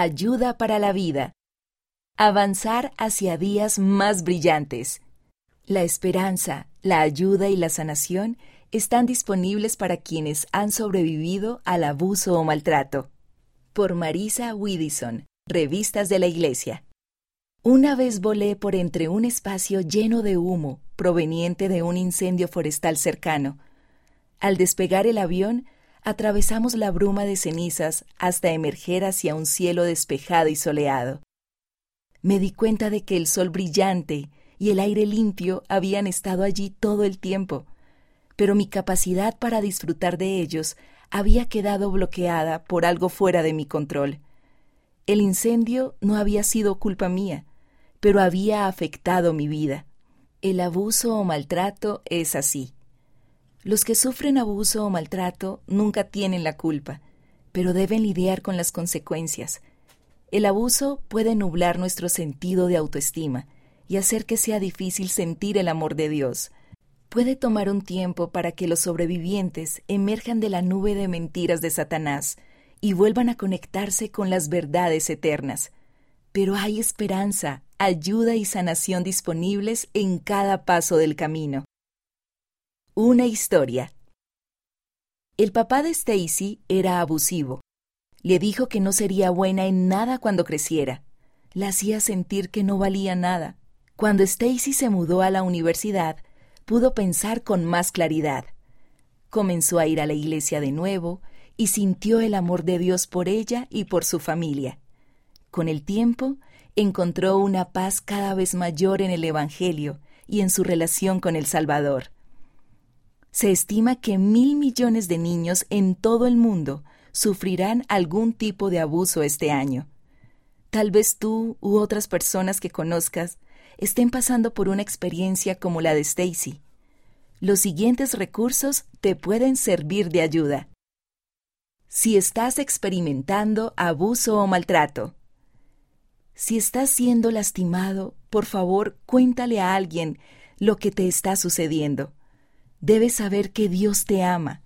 Ayuda para la vida. Avanzar hacia días más brillantes. La esperanza, la ayuda y la sanación están disponibles para quienes han sobrevivido al abuso o maltrato. Por Marisa Widison, Revistas de la Iglesia. Una vez volé por entre un espacio lleno de humo proveniente de un incendio forestal cercano. Al despegar el avión, atravesamos la bruma de cenizas hasta emerger hacia un cielo despejado y soleado. Me di cuenta de que el sol brillante y el aire limpio habían estado allí todo el tiempo, pero mi capacidad para disfrutar de ellos había quedado bloqueada por algo fuera de mi control. El incendio no había sido culpa mía, pero había afectado mi vida. El abuso o maltrato es así. Los que sufren abuso o maltrato nunca tienen la culpa, pero deben lidiar con las consecuencias. El abuso puede nublar nuestro sentido de autoestima y hacer que sea difícil sentir el amor de Dios. Puede tomar un tiempo para que los sobrevivientes emerjan de la nube de mentiras de Satanás y vuelvan a conectarse con las verdades eternas. Pero hay esperanza, ayuda y sanación disponibles en cada paso del camino. Una historia. El papá de Stacy era abusivo. Le dijo que no sería buena en nada cuando creciera. La hacía sentir que no valía nada. Cuando Stacy se mudó a la universidad, pudo pensar con más claridad. Comenzó a ir a la iglesia de nuevo y sintió el amor de Dios por ella y por su familia. Con el tiempo, encontró una paz cada vez mayor en el Evangelio y en su relación con el Salvador. Se estima que mil millones de niños en todo el mundo sufrirán algún tipo de abuso este año. Tal vez tú u otras personas que conozcas estén pasando por una experiencia como la de Stacy. Los siguientes recursos te pueden servir de ayuda. Si estás experimentando abuso o maltrato. Si estás siendo lastimado, por favor, cuéntale a alguien lo que te está sucediendo. Debes saber que Dios te ama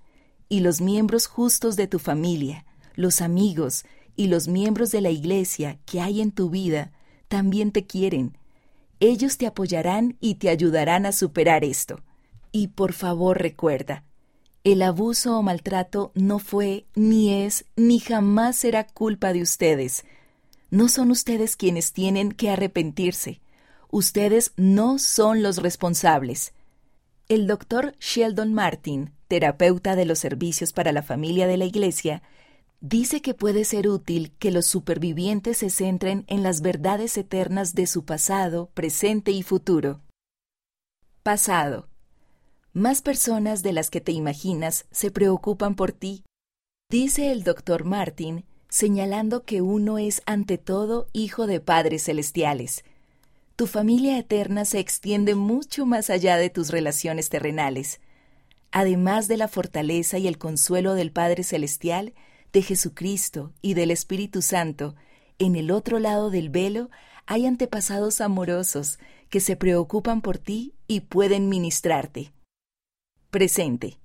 y los miembros justos de tu familia, los amigos y los miembros de la iglesia que hay en tu vida también te quieren. Ellos te apoyarán y te ayudarán a superar esto. Y por favor recuerda, el abuso o maltrato no fue, ni es, ni jamás será culpa de ustedes. No son ustedes quienes tienen que arrepentirse. Ustedes no son los responsables. El doctor Sheldon Martin, terapeuta de los servicios para la familia de la Iglesia, dice que puede ser útil que los supervivientes se centren en las verdades eternas de su pasado, presente y futuro. Pasado. Más personas de las que te imaginas se preocupan por ti. Dice el doctor Martin, señalando que uno es ante todo hijo de padres celestiales, tu familia eterna se extiende mucho más allá de tus relaciones terrenales. Además de la fortaleza y el consuelo del Padre Celestial, de Jesucristo y del Espíritu Santo, en el otro lado del velo hay antepasados amorosos que se preocupan por ti y pueden ministrarte. Presente.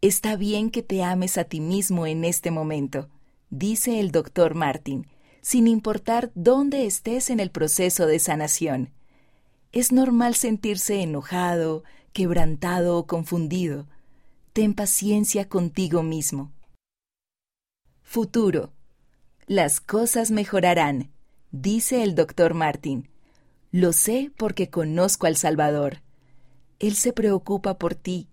Está bien que te ames a ti mismo en este momento, dice el doctor Martin, sin importar dónde estés en el proceso de sanación. Es normal sentirse enojado, quebrantado o confundido. Ten paciencia contigo mismo. Futuro. Las cosas mejorarán, dice el doctor Martin. Lo sé porque conozco al Salvador. Él se preocupa por ti.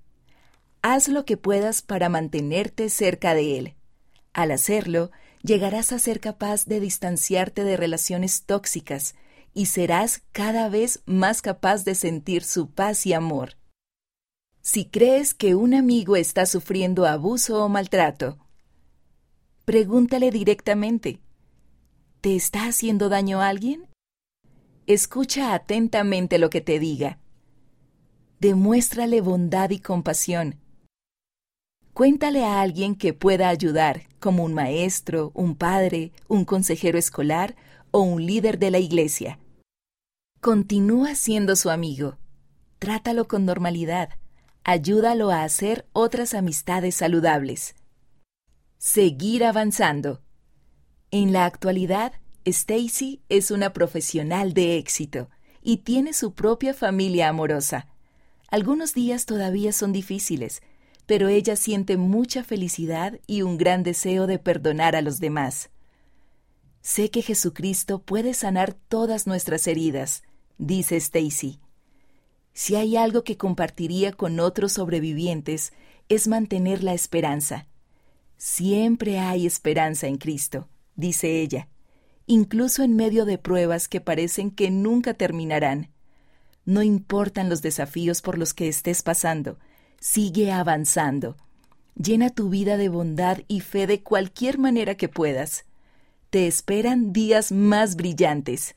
Haz lo que puedas para mantenerte cerca de Él. Al hacerlo, llegarás a ser capaz de distanciarte de relaciones tóxicas y serás cada vez más capaz de sentir su paz y amor. Si crees que un amigo está sufriendo abuso o maltrato, pregúntale directamente, ¿te está haciendo daño alguien? Escucha atentamente lo que te diga. Demuéstrale bondad y compasión Cuéntale a alguien que pueda ayudar, como un maestro, un padre, un consejero escolar o un líder de la iglesia. Continúa siendo su amigo. Trátalo con normalidad. Ayúdalo a hacer otras amistades saludables. Seguir avanzando. En la actualidad, Stacy es una profesional de éxito y tiene su propia familia amorosa. Algunos días todavía son difíciles, pero ella siente mucha felicidad y un gran deseo de perdonar a los demás. Sé que Jesucristo puede sanar todas nuestras heridas, dice Stacy. Si hay algo que compartiría con otros sobrevivientes es mantener la esperanza. Siempre hay esperanza en Cristo, dice ella, incluso en medio de pruebas que parecen que nunca terminarán. No importan los desafíos por los que estés pasando, sigue avanzando. Llena tu vida de bondad y fe de cualquier manera que puedas. Te esperan días más brillantes.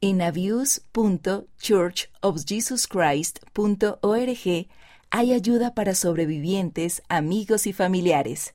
En abuse.churchofjesuschrist.org hay ayuda para sobrevivientes, amigos y familiares.